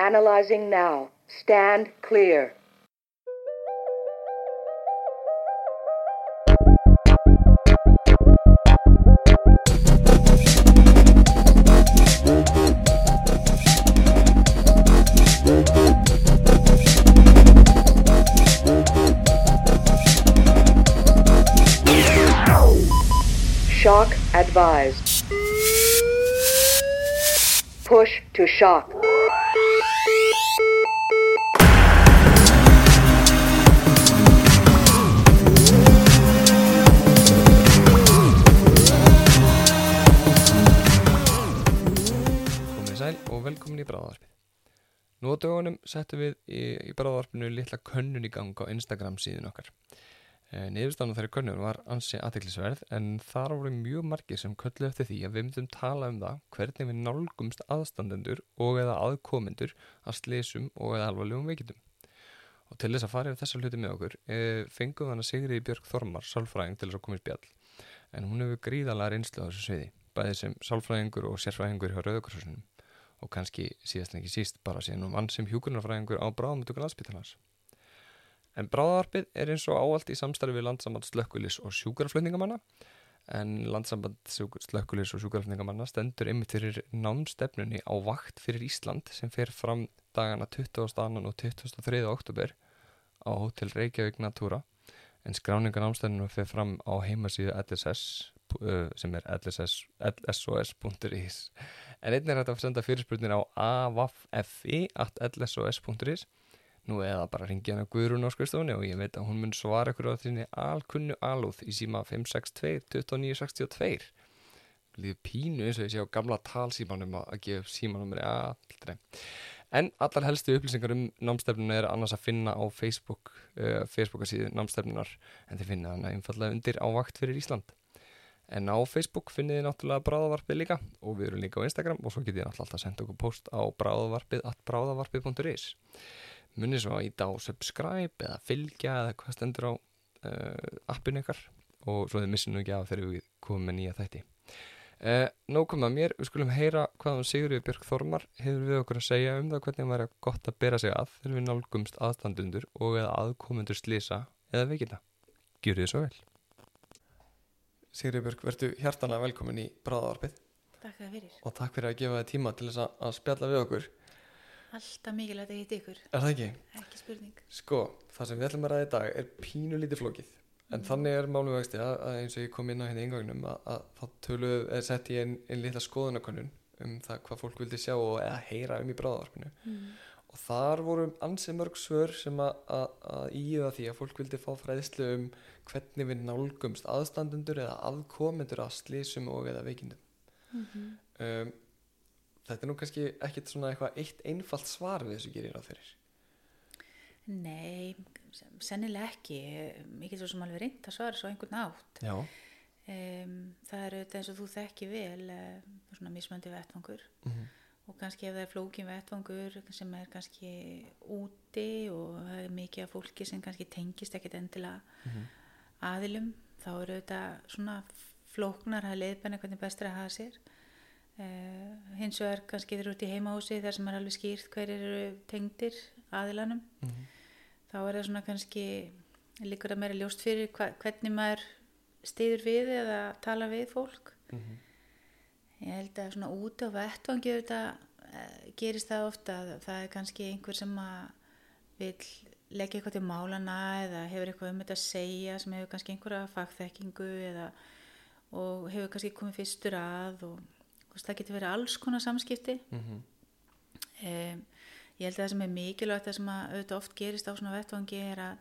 Analyzing now. Stand clear. Shock advised. Push to shock. Og velkomin í bráðavarpið. Nú á dögunum settum við í, í bráðavarpinu litla könnun í gang á Instagram síðun okkar. E, Niðurstafn á þeirri könnun var ansi aðteklisverð en þar voru mjög margir sem köllu eftir því að við myndum tala um það hvernig við nálgumst aðstandendur og eða aðkomendur að slísum og eða alvarlegum veikindum. Og til þess að fara yfir þessa hluti með okkur e, fengum að Sigriði Björg Þormar, sálfræðing til þess að koma í spjall. En hún hefur gríðalega reynslu á þessu sviði, bæði sem sálfræðingur og sérfræðingur hjá Rauðakursunum og kannski síðast en ekki síst bara síðan um vann sem hjúkurnarfræðingur á bráðamötugur landsbytalans. En bráðarpið er eins og áallt í samstarfi við landsamband slökkulis og sjúkarflutningamanna en landsamband slökkulis og sjúkarflutningamanna stendur ymmið fyrir námstefnunni á vakt fyrir Ísland sem fer fram dagana 20. og 23. oktober á Hotel Reykjavík Natúra en skráninga námstefnunum fer fram á heimasíðu LSS uh, sem er LSS, lsos.is en einnig er hægt að senda fyrirspurnir á avaffi.lsos.is nú eða bara ringja hann að Guðrún á skrifstofunni og ég veit að hún mun svara ykkur á þínni alkunnu alúð í síma 562 2962 líður pínu eins og ég sé á gamla talsímanum að gefa upp símanumri aldrei. En allar helstu upplýsingar um námstefnuna er annars að finna á Facebook uh, Facebookasíðu námstefnunar en þið finna hana einfallega undir ávakt fyrir Ísland En á Facebook finnið þið náttúrulega bráðavarpið líka og við erum líka á Instagram og svo getið þið náttúrulega alltaf að senda okkur post á bráðavarpið at bráðavarpið.is Munið svo að íta á subscribe eða fylgja eða hvað stendur á uh, appinu ykkar og svo þið missum nú ekki af þegar við komum með nýja þætti. Uh, Nó komið að mér, við skulum heyra hvað Sigurður Björg Þormar hefur við okkur að segja um það hvernig það væri gott að bera sig að þegar við nálgumst aðstandundur og eða aðkomundur slisa eða veikina. Gjur þið svo vel. Sigurður Björg, verðu hjartanlega velkomin í bráðavarpið Takk fyrir. og takk fyrir að gefa þið tíma til þess að, að spjalla við okkur. Alltaf mikilvægt að hitta ykkur, Er það ekki? ekki spurning. Sko, það sem við ætlum að ræða í dag er pínu lítið flókið. En þannig er málum vexti að, að eins og ég kom inn á hérna yngangnum að, að þá tölu eða sett ég einn ein litla skoðunakönnun um það hvað fólk vildi sjá og eða heyra um í bráðavarpinu. Mm. Og þar voru ansið mörg svör sem að, íða því að fólk vildi fá fræðslu um hvernig við nálgumst aðstandendur eða aðkomendur að slísum og eða veikindum. Mm Um, þetta er nú kannski ekkit svona eitthvað eitt einfalt svar við þessu gerir á fyrir. Nei, sennilega ekki. Mikið svo sem alveg reynd að svara svo einhvern átt. Já. Um, það er auðvitað eins og þú þekki vel, uh, svona mismöndi vettvangur Mm og kannski ef það er flókin vettvangur sem er kannski úti og það er mikið af fólki sem kannski tengist ekkit endilega Mhm. aðilum, þá eru auðvitað svona flóknar að leiðbenna hvernig best er að hafa sér. Uh, hins vegar kannski þeir eru út í heimahúsi þar sem er alveg skýrt hver eru tengdir aðilanum Mhm. þá er það svona kannski líkur að meira ljóst fyrir hva, hvernig maður stiður við eða tala við fólk Mhm. Ég held að svona út á vettvangi þetta gerist það ofta að það er kannski einhver sem vil leggja eitthvað til málana eða hefur eitthvað um þetta að segja sem hefur kannski einhverja fagþekkingu eða og hefur kannski komið fyrstur að og veist, það getur verið alls konar samskipti Mhm. um, ég held að það sem er mikilvægt það sem að auðvitað oft gerist á svona vettvangi er að,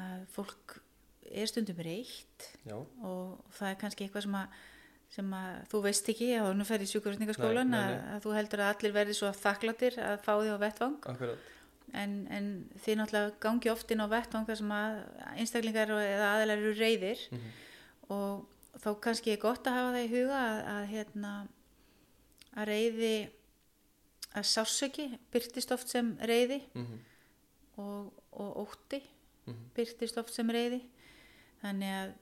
að fólk er stundum reykt Já. og það er kannski eitthvað sem að, sem að þú veist ekki að þú ferð í sjúkurutningaskólan að, að þú heldur að allir verði svo þakklatir að fá því á vettvang en, en þið náttúrulega gangi oft inn á vettvang þar sem að einstaklingar eða aðeinar eru reyðir Mhm. og þá kannski er gott að hafa það í huga að, að hérna að reyði að sársöki byrtist oft sem reyði Mhm. og, og ótti Mhm. byrtist oft sem reyði þannig að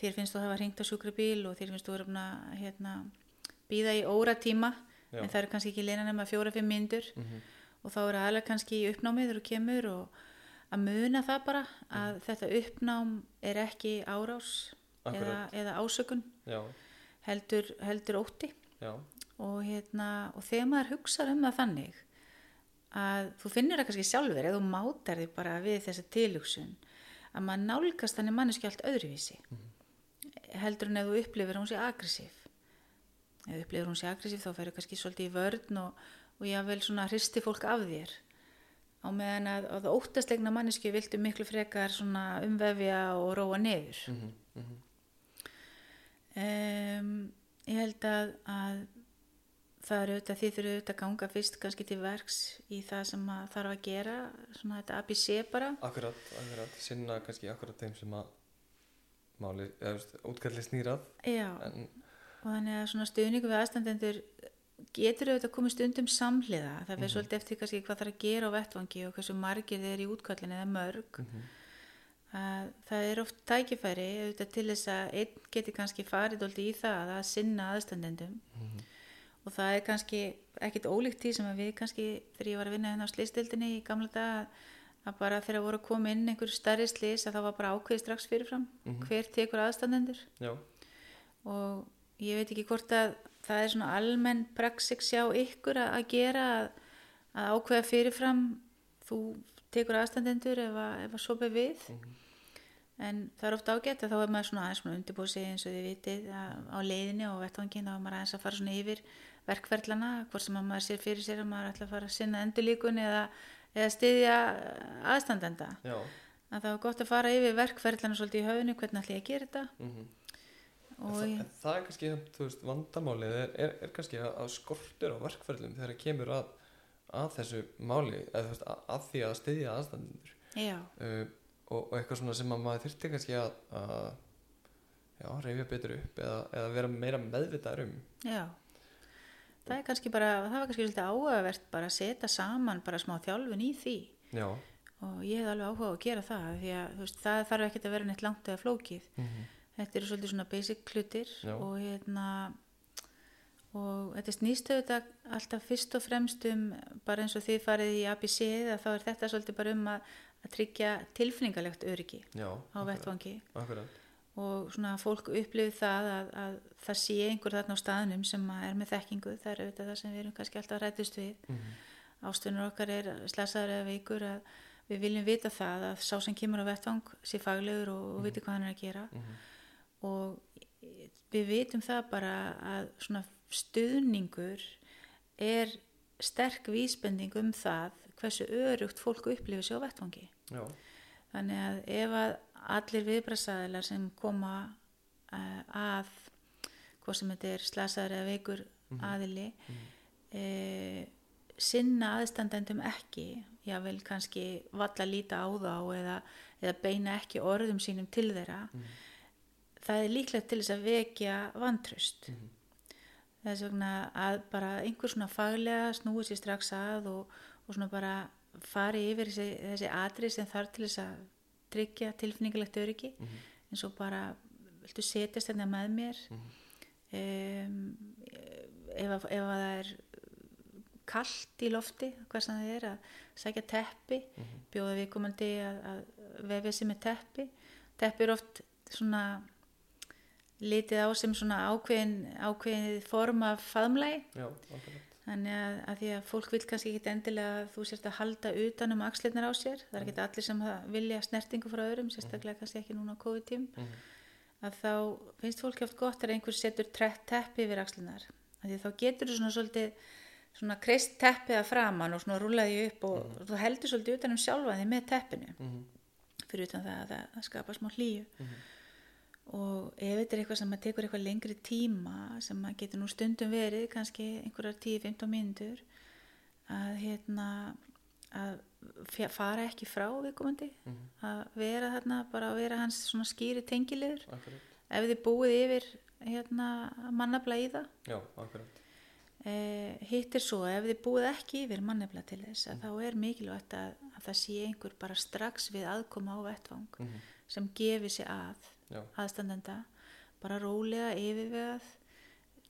þér finnst þú að hafa hringt á sjúkrabíl og þér finnst þú að hérna, býða í óra tíma Já. en það eru kannski ekki leina nema fjóra-fimm myndur Mhm. og þá er aðlega kannski í uppnámið þegar þú kemur og að muna það bara að Mhm. þetta uppnám er ekki árás eða, eða ásökun heldur, heldur ótti. Og, hérna, og þegar maður hugsa um það þannig að þú finnir það kannski sjálfur eða þú mátar þig bara við þessa tilhugsun að maður nálgast þannig manneski allt öðruvísi heldur en ef þú upplifir hún sé aggressív. Ef þú upplifir hún sé aggressív þá ferur kannski svolítið í vörn og, og jável svona hristi fólk af þér. Á meðan að, að óttastlegna manneski viltu miklu frekar umvefja og róa niður. Mhm, mhm, um, ég held að, að það eru auðvitað, þið þurfum auðvitað að ganga fyrst kannski til verks í það sem þarf að gera svona þetta ABC bara. Akkurat, akkurat, sinna kannski akkurat þeim sem að máli, eða veist, útkalli snýrað já, en, og þannig að svona stuðningu við aðstandendur getur auðvitað komið stundum samhliða. Það fyrir svolítið eftir kannski hvað þarf að gera á vettvangi og hversu margir þeir eru í útkallin eða mörg. Að það er oft tækifæri auðvitað til þess að einn geti kannski farið í það að sinna aðstandendum. Og það er kannski ekkit ólíkt því sem að við kannski þegar ég var að vinna hérna á slistildinni í gamla dag að bara þegar voru að koma inn einhver starri slis að það var bara ákveði strax fyrirfram hver tekur aðstandendur. Já, og ég veit ekki hvort að það er svona almenn praxis hjá ykkur að, að gera að, að ákveða fyrirfram þú tekur aðstandendur ef að, að sopa við. En það er ofta ágætt að þá er maður svona aðeins undirbúið sig eins og þið vitið á leiðinni og vettvangin þá er maður aðeins að fara svona yfir verkferlana hvort sem að maður sér fyrir sér að maður ætla að fara að sinna endurlíkun eða, eða styðja aðstandenda. Já, að það er gott að fara yfir verkferlana svolítið í höfunu hvernig ætla ég að gera þetta? Mhm. Og það, ég, það er kannski, veist, vandamálið er, er, er kannski að, skortur á verkferðlum þegar það kemur að, að þessu máli, eða veist, að, að því að styðja aðstandendur. Uh, og, og eitthvað svona sem að maður þyrfti kannski að, að reyfja betur upp eða, eða vera meira meðvitaður um. Já, það er kannski bara, það var kannski svolítið áhugavert bara að setja saman bara smá þjálfun í því. Já, og ég hef alveg áhuga að gera það því að veist, það þarf ekkert að vera neitt langt eða flókið. Þetta eru svolítið svona basic hlutir Já. og hérna og þetta snýst auðvitað alltaf fyrst og fremst um bara eins og þið farið í ABC að þá er þetta svolítið bara um að, að tryggja tilfinningalegt öryggi já, á vettvangi. Akkurat og svona fólk upplifið það að, að það sé einhver þarna á staðnum sem að er með þekkingu, það er auðvitað það sem við erum kannski alltaf rættist við. Mhm. ástunur okkar er slasaður eða veikur að við viljum vita það að sá sem kemur á vettvang sé faglegur og, og viti hvað hann er að gera. Mhm. og við vitum það bara að svona stuðningur er sterk vísbending um það hversu örugt fólk upplifir sig á vettvangi. Já, Þannig að ef að allir viðbrasaðilar sem koma uh, að hvað sem þetta er slasaður eða veikur aðili uh, sinna aðstandendum ekki jável kannski valla líta á þá eða, eða beina ekki orðum sínum til þeirra. Það er líklegt til þess að vekja vantröst þess vegna að bara einhver svona faglega snúi sér strax að og, og svona bara fari yfir þessi, þessi atrið sem þarf til þess að tryggja tilfinningalegt öryggi. Eins og bara viltu setjast hérna með mér? Um, ef, að, ef að það er kallt í lofti sem það er að sækja teppi. Bjóða viðkomandi að, að vefja sig með teppi. Teppi er oft svona litið á sem svona ákveðin ákveðin form af faðmlægi já, akkurat Þannig að, að því að fólk vil kannski ekki endilega að þú sérst að halda utan um axlirnar á sér. Það er ekki allir sem vilja snertingu frá öðrum, sérstaklega kannski ekki núna á COVID-tím. Að þá finnst fólki oft gott að einhver setur teppi yfir axlirnar. Því þá getur þú svona svolítið svona kreist teppið að framann og svona rúlaði upp og þú heldur svolítið utan um sjálfa því með teppinu. Fyrir utan það að það, það skapa smá hlýju. Og ef þetta er eitthvað sem tekur eitthvað lengri tíma sem getur nú stundum verið kannski einhverjar 10-15 mínútur að hérna að fara ekki frá viðkomandi að vera þarna bara að vera hans svona skýri akkurat, ef þið búið yfir hérna mannabla í það. Já, akkurat. Eh, hitt er svo ef þið búið ekki yfir mannabla til þess að þá er mikilvægt að, að það sé einhver bara strax við aðkoma á vettvang sem gefi sig að. Aðstandenda. Bara rólega yfirvegað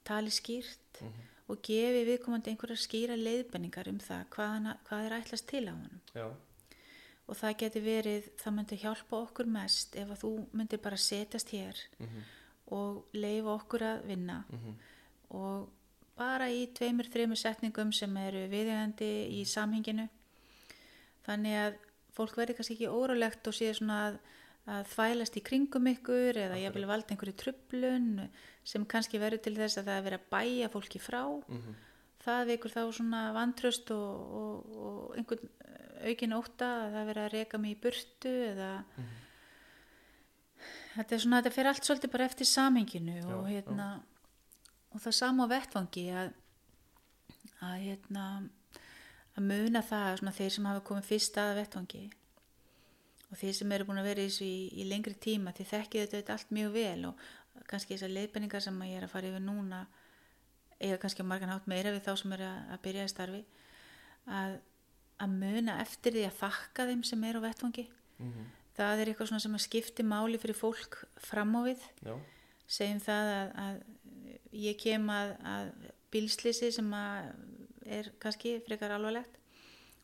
tali skýrt og gefi viðkomandi einhverjar skýra leiðbenningar um það hvað, hvað er ætlast til á já, og það geti verið, það myndi hjálpa okkur mest ef að þú myndir bara setjast hér mhm, og leifa okkur að vinna. Mhm, og bara í tveimur, þreimur setningum sem eru viðegandi í samhenginu. Þannig að fólk verði kannski ekki órulegt og sé svona að, að þvælast í kringum ykkur eða ég vil valda einhverju trublun sem kannski verður til þess að það er verið að bæja fólki frá. Mhm, það vekur þá svona vantröst og, og, og einhvern aukin ótta að það er verið að reka mig í burtu eða þetta er svona, þetta fer allt svolítið bara eftir samhenginu og Já, hérna og það sama á vettvangi að að hérna að muna það svona þeir sem hafa komið fyrst að vettvangi og þeir sem eru búin að vera í þessu í, í lengri tíma því þekkið þetta allt mjög vel og kannski þessar leiðbenningar sem ég er að fara yfir núna eiga kannski margan hátt meira við þá sem eru að, að byrja í starfi að, að muna eftir því að þakka þeim sem eru á vettvangi. Mhm, það er eitthvað sem að skipti máli fyrir fólk fram á við. Já, segjum það að, að ég kem að, bílslýsi sem er kannski frekar alvarlegt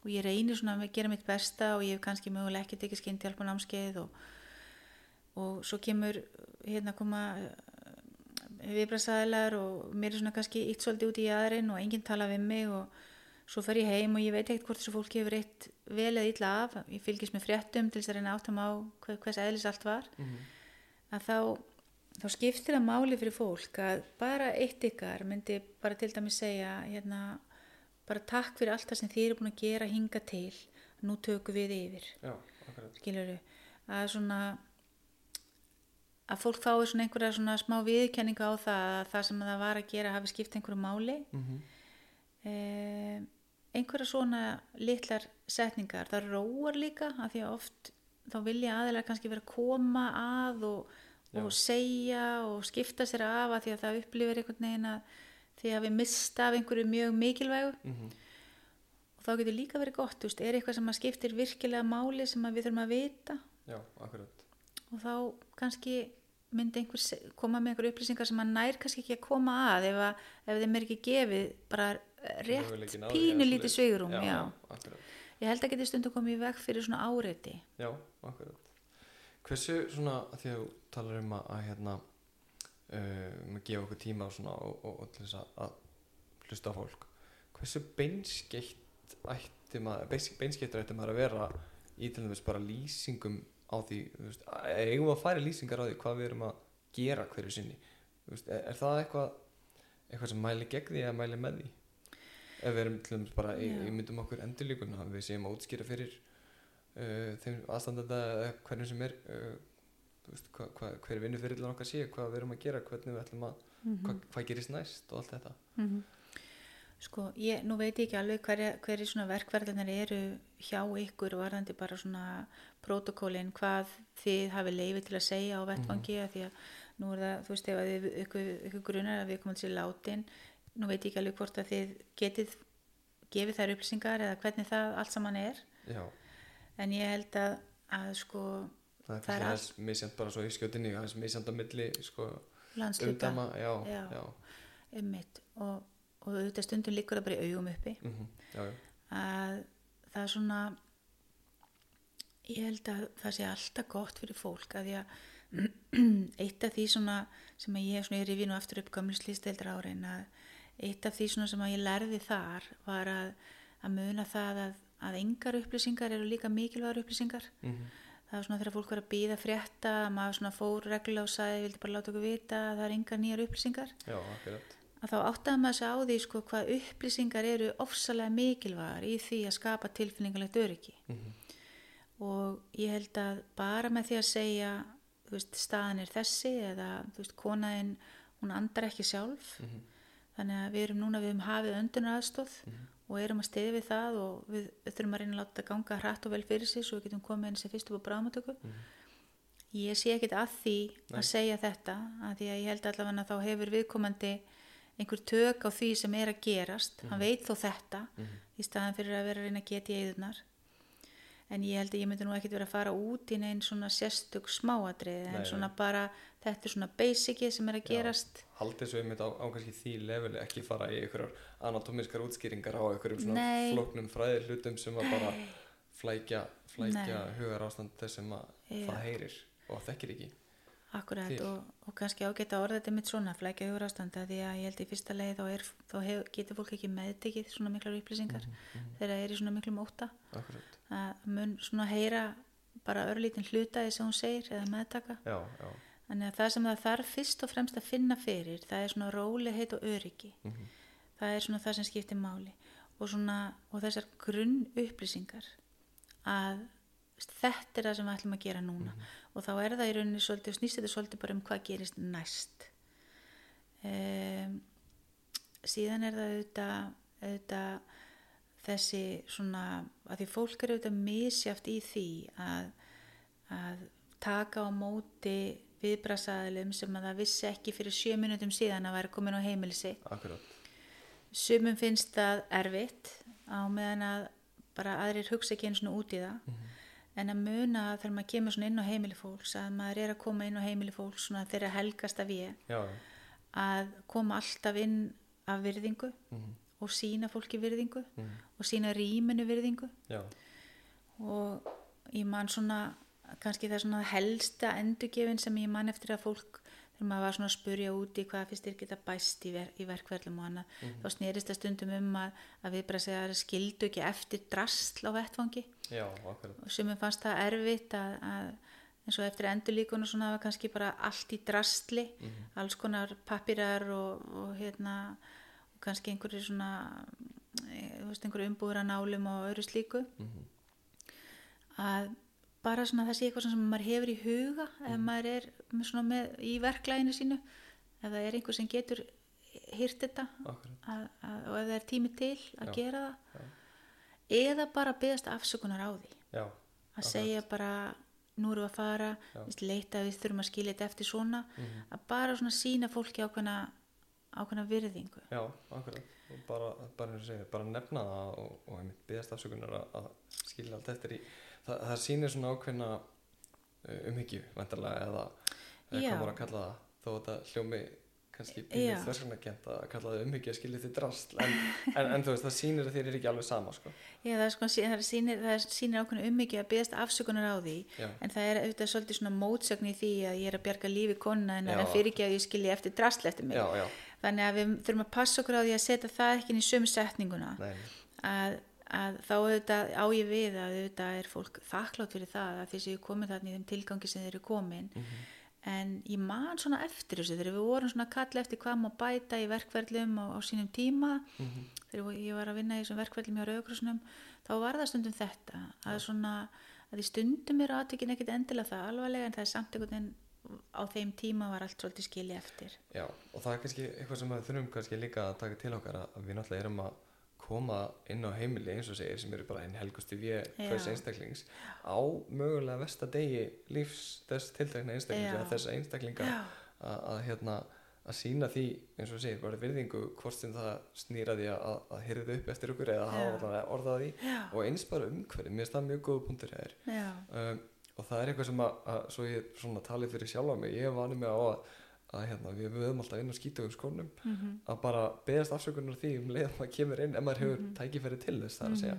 og ég reynir svona að gera mitt besta og ég hef kannski mögulega ekki tekið skyndhjálp á námskeið og, og svo kemur hérna koma viðbrasaðilar og mér er svona kannski ítt svolítið út í aðrin og enginn tala við mig og svo fer ég heim og ég veit ekkert hvort þessu fólki hefur eitt vel eða illa af. Ég fylgist með fréttum til þess að reyna áttum á hver- hvers eðlis allt var. Mhm, að þá, þá skiptir það máli fyrir fólk að bara eitt ykkar myndi bara til dæmis segja hérna, bara takk fyrir allt það sem þið eru búin að gera hinga til. Nú tökum við yfir. Já, skilur að svona að fólk fái svona einhverja svona smá viðkenninga á það að það sem það var að gera hafi skipt einhverju máli. Mhm, eh, einhverja svona litlar setningar, það róar líka af því að oft þá vilja aðeinslega kannski vera að koma að og, og segja og skipta sér af að því að það upplifir einhvern veginn að því að við mista af einhverju mjög mikilvægu mhm, og þá getur líka verið gott, þú veist, er eitthvað sem að skiptir virkilega máli sem við þurfum að vita já, og þá kannski myndi einhver koma með einhver upplýsingar sem að nær kannski ekki að koma að ef, að, ef þeim er ekki gefið bara rétt Möguleikinn á því, pínu eða lítið svoleiðis. svigurum já, já. ég held að geti stundum komið í veg fyrir svona áreiti Já, akkurat. Hversu svona, því að þú talar um að, hérna, um að gefa okkur tíma og og, og, og til þess að, að hlusta á fólk, hversu beinskeitt ætti maður, beins- beinskeyttur ætti maður að vera í til dæmis bara lýsingum á því, veist, eigum að færa lýsingar á því hvað við erum að gera hverju sinni, veist, er, er það eitthvað, eitthvað sem mæli gegn því eða mæli með því? Ef við erum til dæmis bara, í, Já. í myndum okkur endurlíkun, við séum að útskýra fyrir uh, þeim aðstandanda hvernig sem er uh, veist, hva, hva, hver vinnufyrirlan okkar sé hvað við erum að gera, hvernig við ætlum að hva, hvað gerist næst og allt þetta. Sko, ég, nú veit ég ekki alveg hverja, hverju svona verkverðarnir eru hjá ykkur varðandi bara svona protokólin, hvað þið hafi leiði til að segja á vettvangi mm því að nú er það, þú veist, ef að þið, ykkur, ykkur grunar að við komum til látin nú veit ég ekki alveg hvort að þið getið gefið þær upplýsingar eða hvernig það allt saman er. Já, en ég held að, að sko það er Það er aðeins misjant bara svo í skjötinni aðeins misjant á milli sko, já, einmitt. Og, og auðvitað stundum líkur það bara í augum uppi. Mhm, já, já, að það er svona ég held að það sé alltaf gott fyrir fólk að því að eitt af því svona sem að ég svona ég rifi nú aftur upp gömlu slýsteldra árin að eitt af því svona sem að ég lærði þar var að, að muna það að, að engar upplýsingar eru líka mikilvægar upplýsingar. Mhm, það var svona þegar fólk var að býða frétta að maður svona fór reglulega og sagði vildi bara láta okkur vita að það er engar nýjar upplýsingar? Já, að þá áttaði maður sig á því sko hvað upplýsingar eru ofsalega mikilvægar í því að skapa tilfinningalegt öryggi. Mhm, og ég held að bara með því að segja veist, staðan er þessi eða veist, konaðin hún andar ekki sjálf. Mhm, þannig að við erum núna, við höfum hafið öndunar aðstóð og erum að stiði við það og við, þurfum að reyna að láta þetta ganga hratt og vel fyrir sig svo við getum komið henni sem fyrst upp á bráðmatöku ég sé ekkit að því Nei. að segja þetta að því að ég held allavega að þá hefur viðkomandi einhver tök á því sem er að gerast. Hann veit þó þetta í staðan fyrir að vera að reyna að geta í eðunar en ég held að ég myndi nú ekkit vera að fara út í neinn svona sérstök smáadrið en svona bara þetta er svona basicið sem er að gerast haldið svo einmitt á, á kannski því leveli ekki fara í einhverjar anatómiskar útskýringar á einhverjum svona Nei. flóknum fræðir hlutum sem að bara flækja, flækja hugar ástand þess sem að Já. það heyrir og þekkir ekki Akkurat til. og, og kannski ágætt að orða þetta mitt svona flækja hugur ástanda því að ég held í fyrsta leið þá, er, þá hef, getur fólk ekki meðtekið svona miklar upplýsingar þegar það er í svona miklum óta akkurat, að mun svona heyra bara örlítinn hluta því sem hún segir eða meðtaka. Já, já. Þannig að það sem það þarf fyrst og fremst að finna fyrir það er svona rólegheit og öryggi. Mhm. það er svona það sem skiptir máli. Og svona og þessar grunn upplýsingar að þetta er það sem við ætlum að gera núna og þá er það í rauninni svolítið og snýst þetta svolítið bara um hvað gerist næst. Um, síðan er það auðvitað, auðvitað þessi svona að því fólk er auðvitað misjáft í því að, að taka á móti viðbrasaðilum sem að það vissi ekki fyrir sjö minutum síðan að væri komin á heimilisi akkurat, sumum finnst það erfitt á meðan að bara aðrir hugsa ekki einu svona út í það en að muna þegar maður kemur inn á heimili fólks að maður er að koma inn á heimili fólks þeirra helgast af ég já, að koma alltaf inn af virðingu Mhm. og sína fólki virðingu Mhm. og sína rýminu virðingu já, og ég man svona kannski það er svona helsta endurgefin sem ég man eftir að fólk þegar maður var svona að spurja úti hvað fyrst þér geta bæst í, ver, í verkverðlum og annað þá snerist það stundum um að, að við bara segja að skildu ekki eftir drastl á vettfangi já, og sem fannst það erfitt að, að eins og eftir endurlíkun og svona var kannski bara allt í drastli alls konar pappirar og, og hérna og kannski einhverju svona veist, einhverju umbúður að nálum og öðru slíku. Mhm. að bara svona sé eitthvað sem maður hefur í huga ef maður er svona með, í verklæginu sínu ef það er einhver sem getur hýrt þetta akkurat, að, að, og ef það er tími til að Já, gera það. Eða bara beðast afsökunar á því. Já, að segja bara nú erum við að fara Já. leita við þurfum að skilja þetta eftir svona. Mhm. að bara svona sína fólki ákveðna ákveðna virðingu. Já, akkurat. Bara, bara, bara nefna það og, og byggast afsökunar að skilja allt eftir í það, það sýnir svona ákveðna uh, umhyggju, vantarlega eða, eða hvað voru að kalla það þó þetta hljómi kannski Já. pílið þverskanagent að kalla það umhyggju að skilja þið drasl en, en, en þú veist, það sýnir að þér er ekki alveg sama sko. Já, það, sko, það, sýnir, það sýnir ákveðna ummyggju að beðast afsökunar á því Já. en það er auðvitað svolítið svona mótsögn í því að ég er að bjarga lífi konuna en Já. að fyrir ekki að ég skilji eftir drasl eftir mig já, já, þannig að við þurfum að passa okkur á því að setja það ekki inn í sömu setninguna að, að þá auðvitað á ég við að auðvitað er fólk þakklátt fyrir það að því sem ég komið þarna í þeim tilgangi sem þeir eru komin. En ég man svona eftir þessu þegar við vorum svona að kalla eftir hvað má bæta í verkverðlum á, á sínum tíma. Þegar ég var að vinna í þessum verkverðlum hjá Rauðkrossunum þá var það stundum þetta að svona að í stundum er aðtökin ekkit endilega það alvarlega en það er samt einhvern veginn á þeim tíma var allt svolítið skilja eftir. Já og það er kannski eitthvað sem við þurfum kannski líka að taka til okkar að að við náttúrulega erum að koma inn á heimili eins og segir sem eru bara einn helgusti við hvers einstaklings á mögulega vestadegi lífs þess Já. eða þessa einstaklinga að, hérna að sína því eins og segir bara virðingu hvort sem það snýra því að, að hyrðu upp eftir okkur eða hafa orðað því. Já. og eins bara umhverfið, mér finnst það mjög góða punktur hér um, og það er eitthvað sem að, að svo ég svona tali fyrir sjálfa mig, ég hef vanið mig á að, að hérna, við höfum alltaf inn á skítugum skónum Mhm. að bara beðast afsökunar því um leið að maður kemur inn ef maður hefur Mhm. tækifæri til þess það er að segja.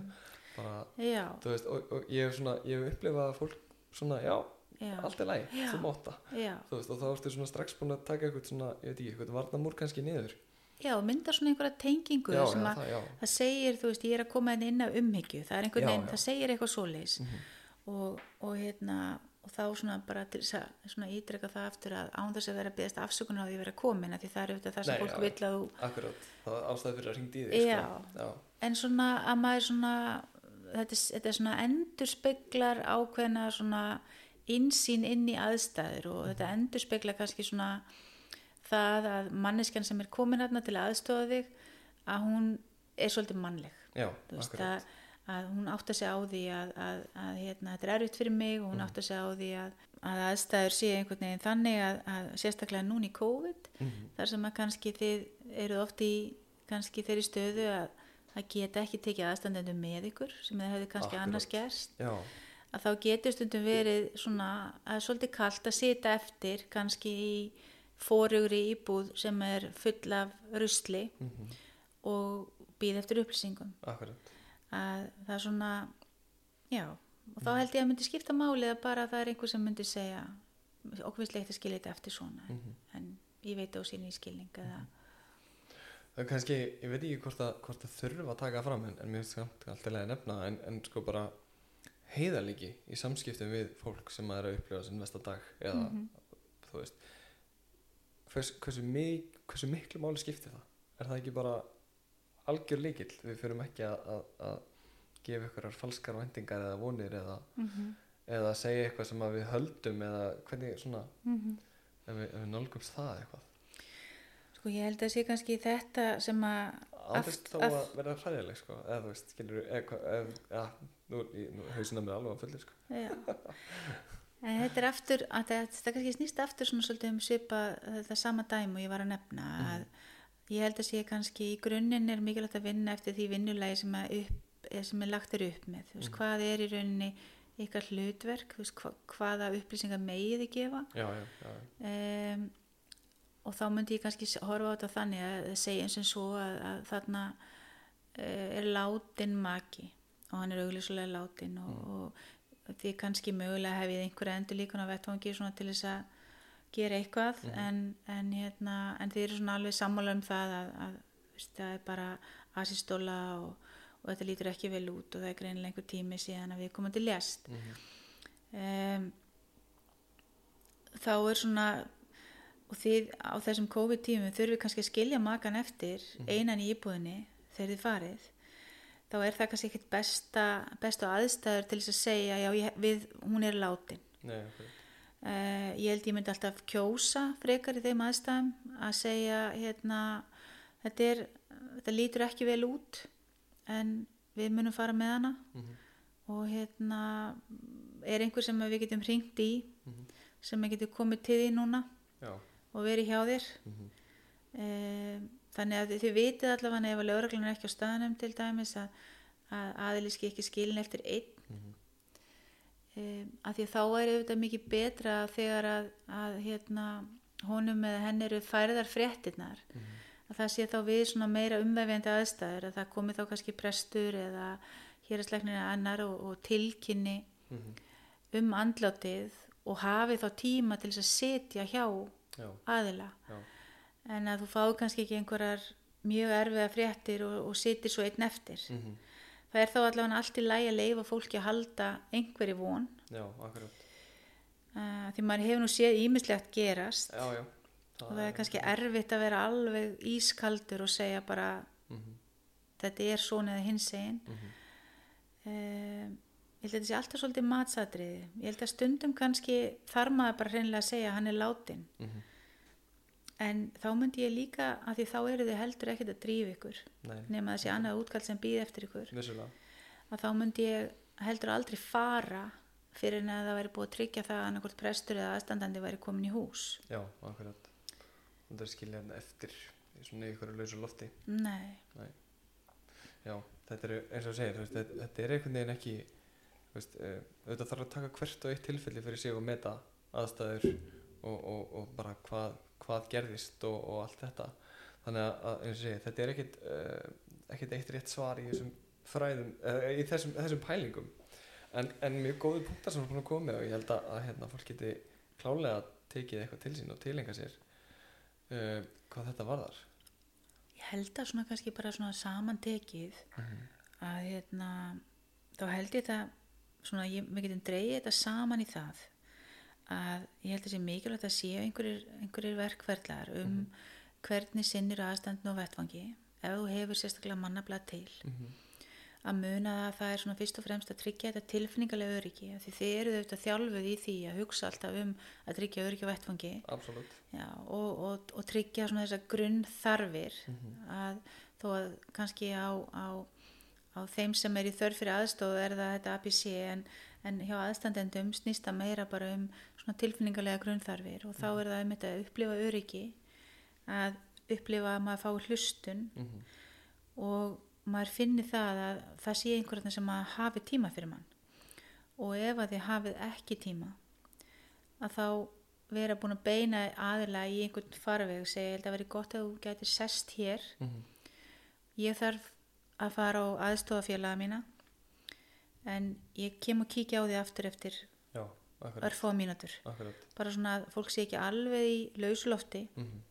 Bara, já, þú veist, og, og ég hef upplifað að fólk svona, já, já, allt er læg, þú þú veist, og þá ertu svona strax búin að taka eitthvað svona, ég veit ekki, eitthvað varnamúr kannski niður. Já, og mynda svona einhverja tengingu já, sem já, að það, það segir, þú veist, ég er að koma inn inn af umhyggju, það er einhvern veginn, það segir eitthvað svoleiðis. Mhm. og, og hérna og þá svona bara til þess að ítreka það aftur að án þess að vera að beðast afsökunar á því að vera komin að því það er auðvitað það sem fólk já, vill að þú akkurat. Það er ástæði fyrir að ringdi í þig Já. sko. já, en svona að maður svona þetta, þetta er svona endurspeglar ákveðna svona insýn inn í aðstæður og þetta endurspeglar kannski svona það að manneskjan sem er komin hérna til að aðstofa þig að hún er svolítið mannleg. Já, akkurat að, hún átt að segja á því að, að, að hérna, þetta er erfitt fyrir mig og hún átt að segja á því að, að aðstæður sé einhvern veginn þannig að, sérstaklega núna í COVID Mhm. þar sem að kannski þið eruð oft í kannski þeirri stöðu að, að geta ekki tekið aðstandendum með ykkur sem það hefði kannski Akkurat. annars gerst Já, að þá getur stundum verið svona að svolítið kalt að sita eftir kannski í fórugri íbúð sem er full af rusli Mhm. og býð eftir upplýsingum akkurat. Að það er svona já, og þá held ég að myndi skipta máli að bara það er einhver sem myndi segja leitt að skilja þetta eftir svona Mhm. en ég veit á sín í skilning eða Það er kannski, ég veit ekki hvort að, hvort að þurfa að taka fram en, en mér finnst alltaf lega að nefna en, en sko bara heiðalíki í samskiptum við fólk sem maður er að upplifa sem næsta dag eða þú veist hvers, hversu, mik, hversu miklu máli skiptir það? Er það ekki bara algjör líkill? Við fyrum ekki að, að, að gefa ykkur falskar vendingar eða vonir eða, eða segja eitthvað sem við höldum eða hvernig svona ef við, ef við nálgumst það eitthvað. Sko ég held að sé kannski þetta sem að Ándist þá að vera hræðileg sko. Eða þú veist, skilur ef, ja, nú, nú hausina mér alveg að fullir sko. En þetta er aftur, þetta, þetta kannski snýst aftur svona svolítið um svipa þetta sama dæmi og ég var að nefna að ég held að sé kannski í grunninn er mikilvægt að vinna eftir því vinnulegi sem, upp, sem er lagt er upp með, veist, hvað er í rauninni ykkar hlutverk, veist, hva, hvaða upplýsingar megið þið gefa? Já, já, já, um, og þá myndi ég kannski horfa á þetta þannig að segja eins og svo að, að þarna uh, er látin maki og hann er auglýsulega látin og, og því kannski mögulega hef ég einhverja endur líkun á vettvangi til þess að gera eitthvað en, en, hérna, en þið eru svona alveg sammála um það að, að veist, það er bara asistóla og, og þetta lítur ekki vel út og það er greinilega einhver tími síðan að við komum til lest um, þá er svona og þið á þessum COVID-tímum þurfið kannski að skilja makan eftir einan í íbúðinni þegar þið farið. Þá er það kannski ekkit besta, bestu aðstæður til þess að segja já, ég, við, hún er látin. Nei, akkurat. Uh, ég held ég myndi alltaf kjósa frekar í þeim aðstæðum að segja hérna þetta, er, þetta lítur ekki vel út en við munum fara með hana. Og hérna er einhver sem við getum hringt í sem getur komið til því núna já, og verið hjá þér. Um, þannig að þið vitið allavega ef að lögreglan er ekki á staðnum til dæmis að, að aðiliski ekki skilin eftir einn um, að því þá er auðvitað mikið betra þegar að, að hérna, honum eða henni eru færðar fréttinnar að það sé þá við svona meira umvefjandi aðstæður að það komi þá kannski prestur eða hérarsleiknir annar og, og tilkynni um andlátið og hafi þá tíma til þess að setja hjá já, aðila. Já, en að þú fáið kannski ekki einhverjar mjög erfiða fréttir og, og sitir svo einn eftir. Mhm. Það er þá allavega allt í lægi að leifa fólki að halda einhverju von. Já, akkurat. Uh, því maður hefur nú séð ímislegt gerast. Já, já, og það er kannski erfitt að vera alveg ískaldur og segja bara Mhm. þetta er svona eða hins einn um, ég held að þetta sé alltaf svolítið matsatriði. Ég held að stundum kannski þarf maður bara hreinlega að segja hann er látin Mhm. En þá myndi ég líka að því þá eru þið heldur ekkert að drífa ykkur Nei. nema þessi annað útkall sem býð eftir ykkur. Vissulega. Að þá myndi ég heldur aldrei fara fyrir en að það væri búið að tryggja það að annarkvort prestur eða aðstandandi væri komin í hús. Já, akkurat. Það er skilja hérna eftir í svona ykkur lausu lofti. Nei, Nei. Já, þetta er eins og segir, þú veist, þetta, er einhvern veginn ekki, veist, uh, auðvitað þarf að taka hvert og eitt tilfelli fyrir sig og meta aðstæður og, og, og bara hvað, hvað gerðist og, og allt þetta. Þannig að, segir, þetta er ekkit, uh, ekkit eitt rétt svar í þessum fræðum, uh, í þessum, þessum pælingum. En, en mjög góði punktar sem er búin að koma og ég held að, að hérna, fólk geti klálega tekið eitthvað til sín og tilenga sér uh, hvað þetta varðar. ég held að svona kannski bara svona samantekið að hérna þá held ég þetta svona ég, við getum dreigið þetta saman í það að ég held að sé mikilvægt að séu einhverjir, einhverjir verkverðlar um hvernig sinnir aðstandin og vettvangi. Ef þú hefur sérstaklega mannablað til að muna að það er svona fyrst og fremst að tryggja þetta tilfinningalega öryggi því þið eru auðvitað þjálfuð í því að hugsa alltaf um að tryggja öryggi á vettvangi. Já, og, og, og tryggja svona þessar grunn þarfir að þó að kannski á, á, á þeim sem er í þörf fyrir aðstofu er það þetta ABC en, en hjá aðstandendum snýst það meira bara um tilfinningarlega grunnþarfir og þá er það um þetta að upplifa öryggi að upplifa að maður fái hlustun og maður finni það að það sé einhverjum sem að hafi tíma fyrir mann. Og ef að þið hafið ekki tíma að þá vera búin að beina aðila í einhvern farveg segja, ég held að veri gott að þú gætir sest hér. Mhm. ég þarf að fara á aðstofafélaga mína en ég kem og kíkja á því aftur eftir Já, mínútur. Akkurat. bara svona að fólk sé ekki alveg í lausulofti Mm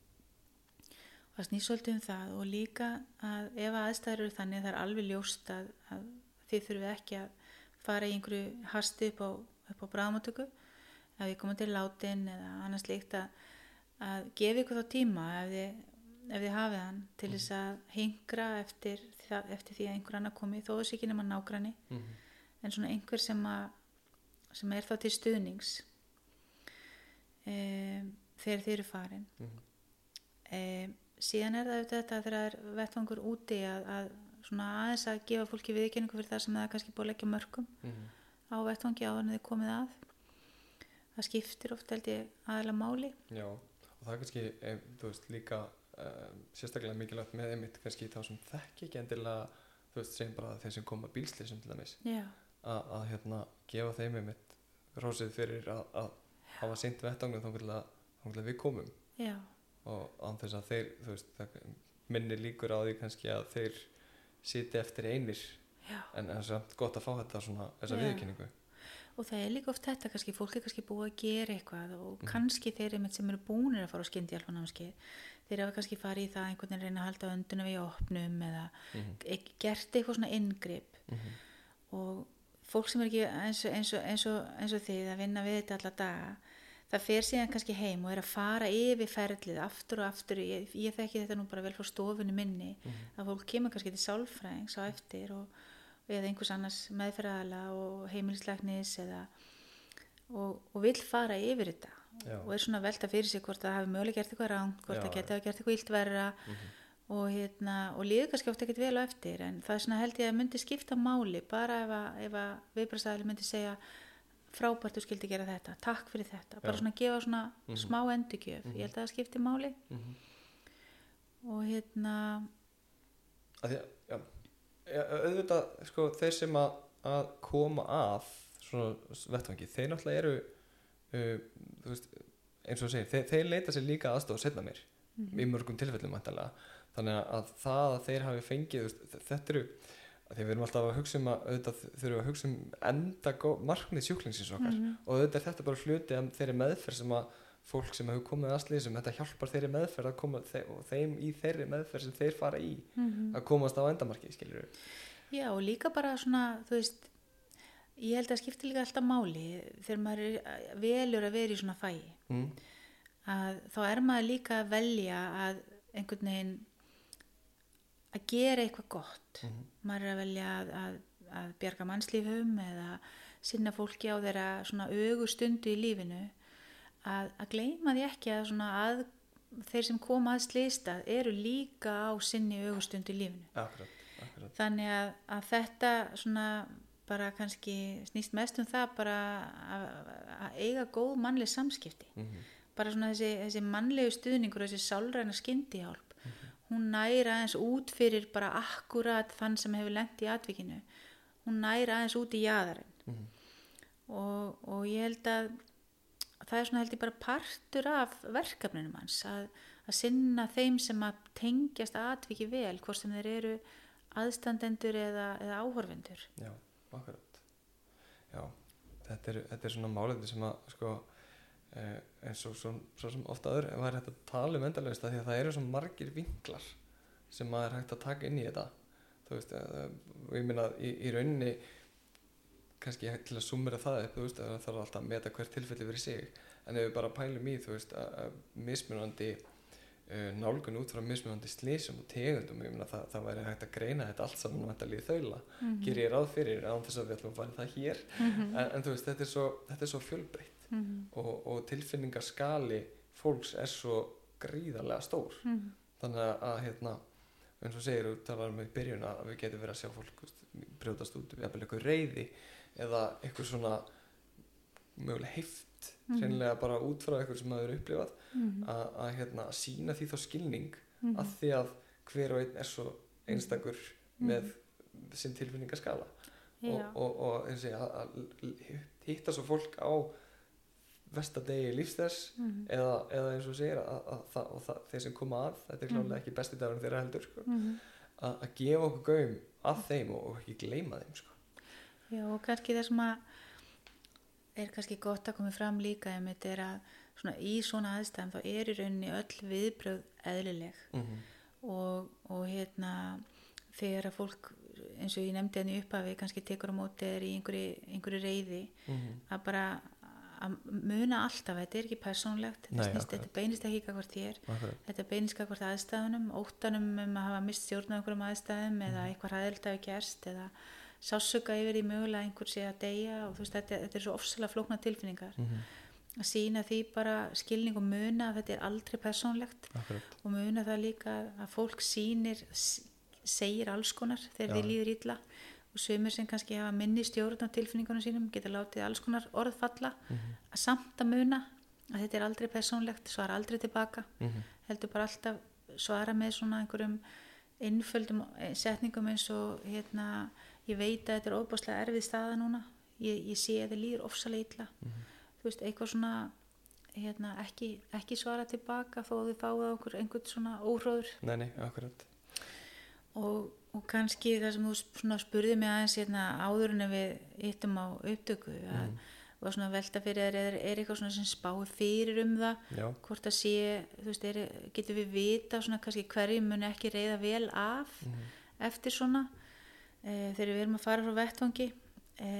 og það snýst svolítið um það og líka að ef aðstæður eru þannig það er alveg ljóst að, að þið þurfið ekki að fara í einhverju hasti upp á, á bráðmáttöku ef þið komið til látin eða annars líkt að, að gefa ykkur þá tíma ef þið, ef þið hafið hann til þess að hingra eftir, eftir því að einhver annar komi þó þess ekki nema nágranni. -hmm. en svona einhver sem, að, sem er þá til stuðnings um, þegar þið eru farin. Mhm. um, síðan er það auðvitað þegar það er vettvangur úti að, að svona aðeins að gefa fólki viðkynningu fyrir það sem það er kannski búið að leggja mörgum Mhm. á vettvangi áður en þið komið að. Það skiptir oft held ég aðalega máli. Já, og það er kannski, ef, þú veist, líka uh, sérstaklega mikilvægt með einmitt kannski þá sem þekki ekki endilega, þú veist, segjum bara þeir sem koma bílslýsum til dæmis, að, að hérna, gefa þeim einmitt rósið fyrir að, að hafa sint vettangu þá við komum. Já, og án þess að þeir, veist, minni líkur á því kannski að þeir siti eftir einir. Já. En það er samt gott að fá þetta svona, þessa viðkynningu. og það er líka oft þetta kannski, fólk er kannski búið að gera eitthvað og Mhm. kannski þeir sem eru búinir að fara á skyndihjálfanámskeið þeir hafa kannski farið í það einhvern veginn reyna að halda öndunum við opnum eða Mm e- gert eitthvað svona inngrip. -hmm. og fólk sem er ekki eins og, eins og, eins og, eins og þið að vinna við þetta alla daga það fer síðan kannski heim og er að fara yfir ferlið aftur og aftur ég, ég þekki þetta nú bara vel frá stofunni minni að fólk kemur kannski til sálfræðings á eftir og, eða einhvers annars meðferðala og heimilislegnis eða og, vill fara yfir þetta Já. og er svona velta fyrir sig hvort það hafi mögulega gert eitthvað rám hvort Já, það geti já. hafa gert eitthvað illt verra og, hérna, og líður kannski oft ekkert vel á eftir en það er svona held ég að myndi skipta máli bara ef að, að viðbrastæðali myndi segja frábært þú skildi gera þetta, takk fyrir þetta bara Já. svona gefa svona Mhm. smá endurgjöf ég held að það skipti máli Mhm. og hérna að því já, auðvitað, sko, þeir sem að, að koma að svona vettvangi, þeir náttúrulega eru uh, þú veist, eins og segir, þeir, þeir leita sér líka aðstofa setna mér í mörgum tilfellum mæntalega þannig að það að þeir hafi fengið þetta eru, að því að við erum alltaf að hugsa um að auðvitað þurfum við að hugsa um enda markmið sjúklingsins okkar og auðvitað þetta bara hluti af þeirri meðferð sem að fólk sem hefur komið að slýsum þetta hjálpar þeirri meðferð að koma þe þeim í þeirri meðferð sem þeir fara í að komast á endamarki skilur Já, og líka bara svona, þú veist, ég held að skipti líka alltaf máli þegar maður velur að vera í svona fæi. mm. Að þá er maður líka að velja að einhvern veginn að gera eitthvað gott. Mhm. Maður er að velja að, að, að bjarga mannslífum eða sinna fólki á þeirra svona augustundu í lífinu. Að, að gleyma því ekki að svona að þeir sem koma að slýsta eru líka á sinni augustundu í lífinu akkurat, akkurat þannig að, þetta svona bara kannski snýst mest um það bara að, eiga góð mannleg samskipti mm bara svona þessi, þessi mannlegu stuðningur þessi sálræna skyndihjálp hún næra aðeins út fyrir bara akkurat þann sem hefur lent í atvikinu. Hún næra aðeins út í jaðarinn. Mhm. og, og ég held að það er svona held ég bara partur af verkefnunum hans að, að sinna þeim sem að tengjast atviki vel hvort sem þeir eru aðstandendur eða, eða áhorfendur. Já, akkurat. Já, þetta er, þetta er svona málefni sem að sko eins og svo, sem ofta öðru ef það er hægt að tala um endalaust af því að það eru svo margir vinklar sem maður er hægt að taka inn í þetta. Þú veist, eh, og ég minna í, í rauninni kannski til að sumera það upp, þú veist, að það þarf alltaf að meta hvert tilfelli fyrir sig. En ef við bara pælum í, þú veist, að, mismunandi uh, nálgun út frá mismunandi slísum og tegundum, ég meina það, það væri hægt að greina þetta allt saman vantarlega í þaula. Mhm. ger ég ráð fyrir án þess að við ætlum að fara það hér. En, en þú veist, þetta er svo, þetta svo fjölbreytt Mhm. og, og tilfinningaskali fólks er svo gríðarlega stór Mhm. þannig að, hérna eins og segir, þú talar um í byrjun að við getum verið að sjá fólk brjótast út jafnvel eitthvað reyði eða eitthvað svona mögulega heift Mhm. hreinlega bara út frá eitthvað sem maður hefur upplifað Mhm. að, að hérna, sína því þá skilning Mhm. að því að hver og einn er svo einstakur með sinn tilfinningaskala og, og, og segja, að, að hitta svo fólk á vestadegi lífsþess Mhm. eða, eða eins og segir að, að, að, það, þeir sem koma að, þetta er klálega ekki besti dagur þeirra heldur sko, Mhm. að, að gefa okkur gaum að þeim og, og ekki gleyma þeim sko. Já, og kannski það sem að er kannski gott að koma fram líka ef þetta er að svona, í svona aðstæðum þá er í rauninni öll viðbröð eðlileg mm og, og hérna þegar að fólk eins og ég nefndi henni upphafi kannski tekur á móti er í einhverju, einhverju reyði -hmm. að bara að muna alltaf, þetta er ekki persónlegt Nei, þetta, snýst, akkurat. þetta beinist ekki hvort þér Akkurat. þetta beinist hvort aðstæðunum óttanum um að hafa mist stjórn á einhverjum aðstæðum eða Mhm. eitthvað ræðilt hafi gerst eða sásuga yfir í mögulega einhver sé að deyja og þú veist, þetta, þetta er svo ofsalega flókna tilfinningar Mhm. að sína því bara skilning og muna að þetta er aldrei persónlegt Akkurat. og muna það líka að fólk sýnir s- segir alls konar þegar Já. því líður illa og sumir sem kannski hafa minni stjórn á tilfinningunum sínum geta látið alls konar orð falla. Mhm. að samt að muna að þetta er aldrei persónlegt, svara aldrei tilbaka. Mhm. heldur bara alltaf svara með svona einhverjum innföldum setningum eins og hérna, ég veit að þetta er óbáslega erfið staða núna. Ég, ég sé að þetta líður ofsalega illa. Þú veist, eitthvað svona hérna, ekki, ekki svara tilbaka þó að þið fáið okkur einhvern svona óhróður. Nei, nei, akkurat. Og, og kannski það sem þú spurði mig aðeins hérna, áður en við hittum á upptöku að, og svona velta fyrir þér er, er eitthvað sem spáir fyrir um það? Já, hvort að sé, þú veist, er, getur við vita svona kannski hverju mun ekki reyða vel af eftir svona e, þegar við erum að fara frá vettvangi? E,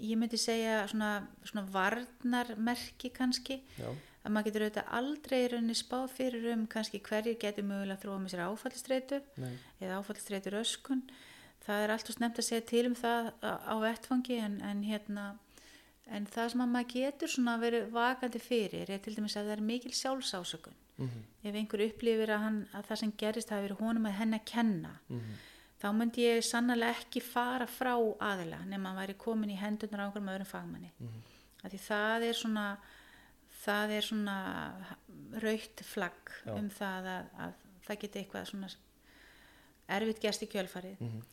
ég myndi segja svona, svona varnarmerki kannski. Já, að maður getur auðvitað aldrei í rauninni spáð fyrir um kannski hverjir getur mögulega að þróa með sér áfallistreitu nei, eða áfallistreitu röskun það er alltaf snemt að segja til um það á vettfangi en, en hérna en það sem að maður getur svona verið vakandi fyrir er til dæmis að það er mikil sjálfsásökun. Mhm, ef einhver upplifir að, hann, að það sem gerist hafi verið honum að henni að kenna mhm, þá myndi ég sannlega ekki fara frá aðila nema að væri komin í hendurnar á einhverjum öðrum fagmanni. Af því það er svona raukt flagg Já. um það að, að það geti eitthvað svona erfitt gerst í kjölfarið mhm,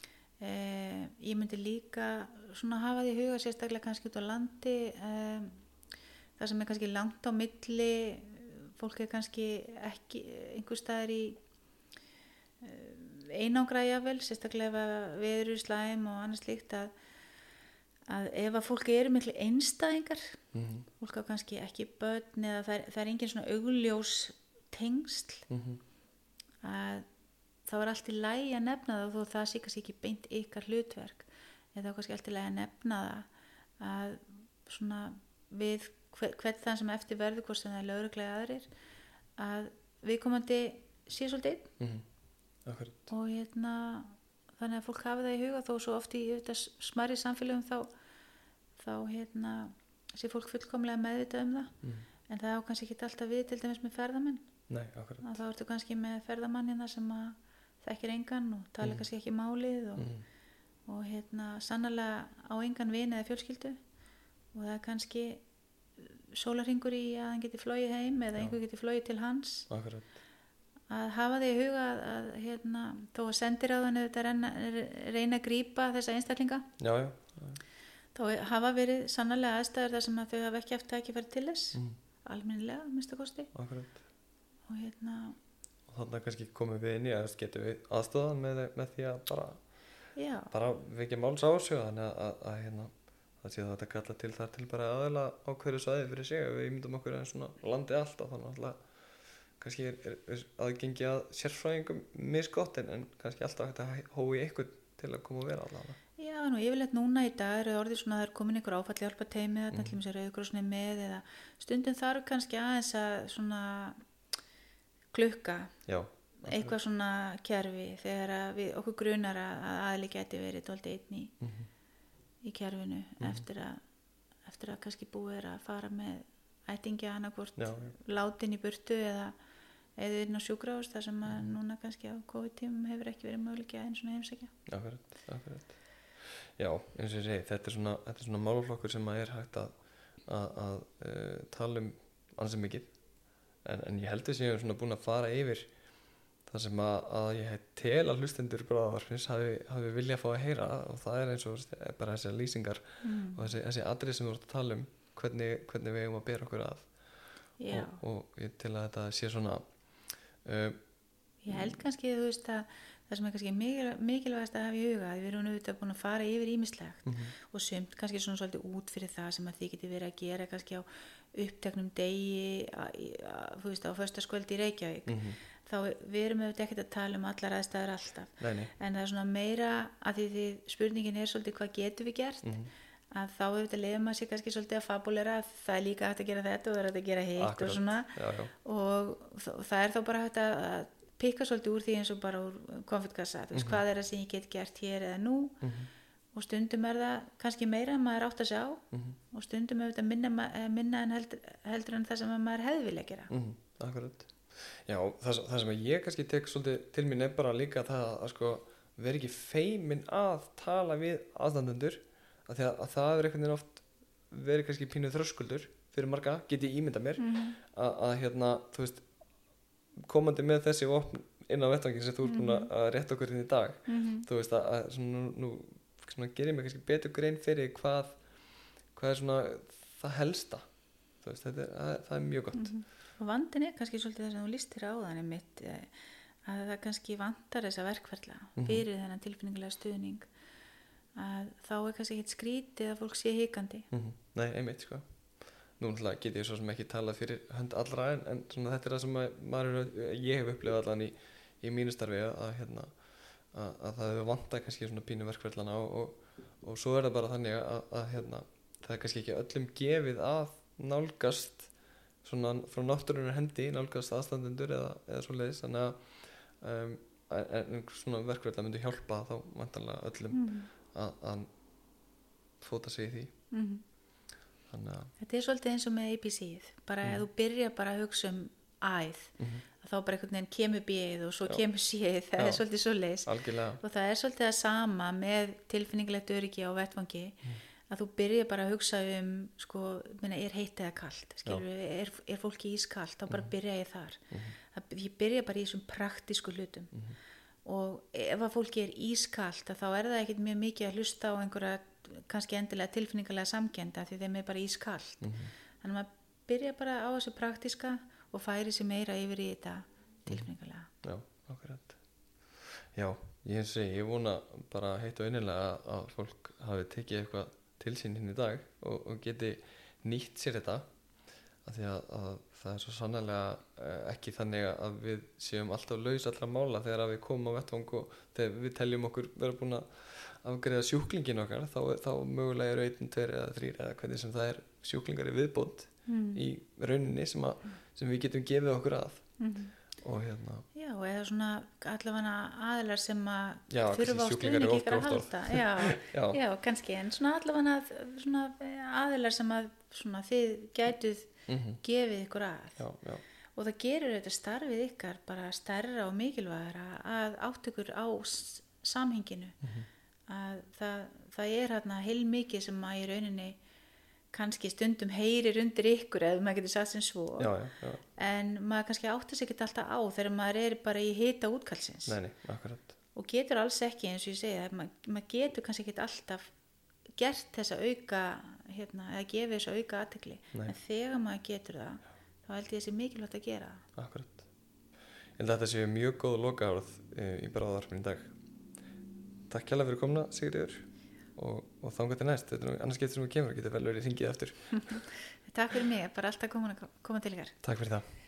eh, ég myndi líka svona hafa því í huga sérstaklega kannski út á landi eh, það sem er kannski langt á milli fólk er kannski ekki einhver staðar í einangra jável, sérstaklega ef við eru slæm og annars líkt að, að ef að fólk eru miklu einstæðingar mhm, fólk á kannski ekki börn eða það er, það er engin svona augljós tengsl mhm, að þá er allt í lægi að nefna það þó það sé kannski ekki beint ykkar hlutverk eða þá kannski allt í lægi að nefna það að svona við hver, hvern þann sem eftir verður hvort sem það er lögreglega aðrir að viðkomandi sé svolítið mhm, akkurat, og hérna þannig að fólk hafa það í huga þó svo oft í auðvitað smæri samfélögum þá þá hérna sé fólk fullkomlega meðvitað um það. Mhm, en það á kannski ekki alltaf við til dæmis með ferðamenn. Nei, þá ertu kannski með ferðamann hérna sem þekkir engan og tala Mhm. kannski ekki málið og, mhm, og hérna sannlega á engan vin eða fjölskyldu. Og það er kannski sólarhingur í að hann geti flóið heim eða Já. einhver geti flóið til hans. Akkurat, að hafa því í huga að, að hérna, þó að sendir á þann auðvitað reyna, reyna að grípa þessa einstaklinga já, já, já, þá hafa verið sannlega aðstæður þar sem að þau hafa ekki haft tækifæri til þess almennilega, að minnsta kosti. Akkurat. Og hérna, og þannig kannski komum við inn í að getum við aðstofað með, með því að bara, bara vekja máls á þessu þannig að, að, að hérna, það sé það að kalla til þar til bara aðeila á hverju svæði fyrir sig við ímyndum okkur en svona landi allt og þannig að kannski er, er, er aðgengi að sérfræðingum misgott en, en kannski alltaf hægt að hói eitthvað til að koma og vera allavega Já, nú yfirleitt núna í dag eru orðið svona að það er komin einhver áfall hjálpa teimi þarna Mhm. til þess að rauðgrósni með eða stundum þarf kannski aðeins að svona klukka já, eitthvað svona kerfi þegar að við, okkur grunar að að aðli geti verið dóldi einn í, Mhm. í kerfinu Mhm. eftir, að, eftir að kannski búið er að fara með ættingja annarkvort já, já, látin í burtu eða eða inn á sjúkrahús þar sem að núna kannski á COVID-tímum hefur ekki verið möguleiki að einn svona heimsækja. akkurat, akkurat. Já, eins og ég segi, þetta er svona, svona málflokkur sem að er hægt að, að, að uh, tala um ansið mikið. En, en ég held að séum svona búin að fara yfir það sem að, að ég tel að hlustendur bráðavarpins hafi, hafi vilja að fá að heyra og það er eins og bara þessi lýsingar mm. og þessi, þessi atrið sem við vorum að tala um hvernig, hvernig við eigum að bera okkur að. Og, og ég til að þetta sé svona uh, ég held kannski að það sem er kannski mikil, mikilvægast að hafa í huga að við erum auðvitað búin að fara yfir ímislegt mhm, og sumt kannski svona svolítið út fyrir það sem að þið geti verið að gera kannski á uppteknum degi þú veist á föstaskvöldi í Reykjavík. Mhm, þá við erum auðvitað ekkert að tala um allar aðstæður alltaf. Nei, nei, en það er svona meira að því því spurningin er svolítið hvað getum við gert? Mhm, að þá auðvitað lefum maður sér kannski svolítið að fabulera að það er líka hægt að gera þetta og það er hægt að gera hitt Akkurat. og svona. Já, já, og það er þá bara hægt að að pikka svolítið úr því eins og bara úr konfittkassa, þú veist hvað er það sem ég get gert hér eða nú? Mhm, og stundum er það kannski meira en maður átt að sjá mhm, og stundum þetta minna, eh, minna en heldur, heldur en það sem að maður hefði vilja gera. Mhm, akkurat. Já, það, það sem ég kannski tek svolítið til mín er bara líka það að sko vera ekki feimin að tala við aðstandendur að að, að það er einhvern veginn oft verið kannski pínuð þröskuldur fyrir marga, get ég ímyndað mér Mhm. að, að hérna, þú veist komandi með þessi vopn inn á vettvangin sem þú ert búin að að rétta okkur inn í dag Mhm. þú veist að, að svona, nú, svona, gerir mig kannski betur grein fyrir hvað hvað er svona það helsta veist, er, það, það er mjög gott Mhm. og vandin er kannski svolítið það sem þú listir á þannig mitt eh, að það kannski vantar þessa verkferla Mhm. fyrir þennan tilfinningulega stuðning að þá er kannski ekkit skrítið að fólk sé hikandi -hmm. nei, einmitt sko nú get ég svo sem ekki talað fyrir hönd allra en, en svona þetta er það sem að, maður, ég hef upplifað allan í, í mínu starfi að, hérna, að, að það hefur vantað kannski svona pínu verkverðlana og, og, og svo er það bara þannig að, hérna, það er kannski ekki öllum gefið að nálgast svona frá náttúrunar hendi nálgast aðstandendur eða, eða svo leiðis þannig að um, verkverðla myndi hjálpa þá vantanlega öllum mm. Að, að fóta sig í því Mm. að þetta er svolítið eins og með ABC-ið bara Mhm. ef þú byrja bara að hugsa um æð mm þá bara einhvern veginn kemur B-ið og svo Já. kemur C-ið það Já. er svolítið svo leis og það er svolítið að sama með tilfinningilegt öryggi á vettvangi Mm. að þú byrja bara að hugsa um sko, minna, er heitt eða skilur, er, er fólki ískalt þá Mm. bara byrja ég þar það, ég byrja bara í þessum praktísku hlutum Mhm. Og ef að fólki er ískalt að þá er það ekkit mjög mikið að hlusta á einhverja kannski endilega tilfinningalega samkenda því þeim er bara ískalt. Mhm. þannig að maður byrja bara á þessu praktíska og færi sér meira yfir í þetta tilfinningalega. Já, akkurat. Já, ég segi, ég vona bara heitt og innilega að, að fólk hafi tekið eitthvað til sín hinn í dag og, og geti nýtt sér þetta. Af því að, að það er svo sannlega ekki þannig að við séum alltaf laus allra mála þegar við komum á vettvang og þegar við teljum okkur vera búin að afgreða sjúklingin okkar þá, þá mögulega eru einn, tveir eða þrýr eða hvernig sem það er sjúklingar í viðbót mm. í rauninni sem, að, sem við getum gefið okkur að Mm. og hérna Já, eða svona allavega aðilar sem að Já, þurfa á stuðningi ykkar að halda. Já, Já. já, kannski, en svona allavega svona aðilar sem að svona, þið gætuð mm gefið ykkur að. já, já, Og það gerur þetta starfið ykkar bara stærra og mikilvægara að átt ykkur á samhenginu. Mhm. Að það, það er hérna heilmikið sem að í rauninni kannski stundum heyrir undir ykkur eða maður getur sagt sem svo já, en maður kannski áttar sig ekki alltaf á þegar maður er bara í hita útkallsins Nei, nei, akkurat og getur alls ekki eins og ég segi að maður, maður getur kannski ekki alltaf gert þessa auka hérna, eða gefið þessa auka aðtekli en þegar maður getur það þá held ég þessi mikilvægt að gera. Akkurat. Ég held að þetta séu mjög góð lokaárað í bráðarfinn í dag. Takk kjærlega fyrir komna, Sigriður og, og þangað til næst, þetta er nú annars getur sem við kemur, getur vel verið hringið eftir Takk fyrir mig, bara alltaf koma, koma til ykkar. Takk fyrir það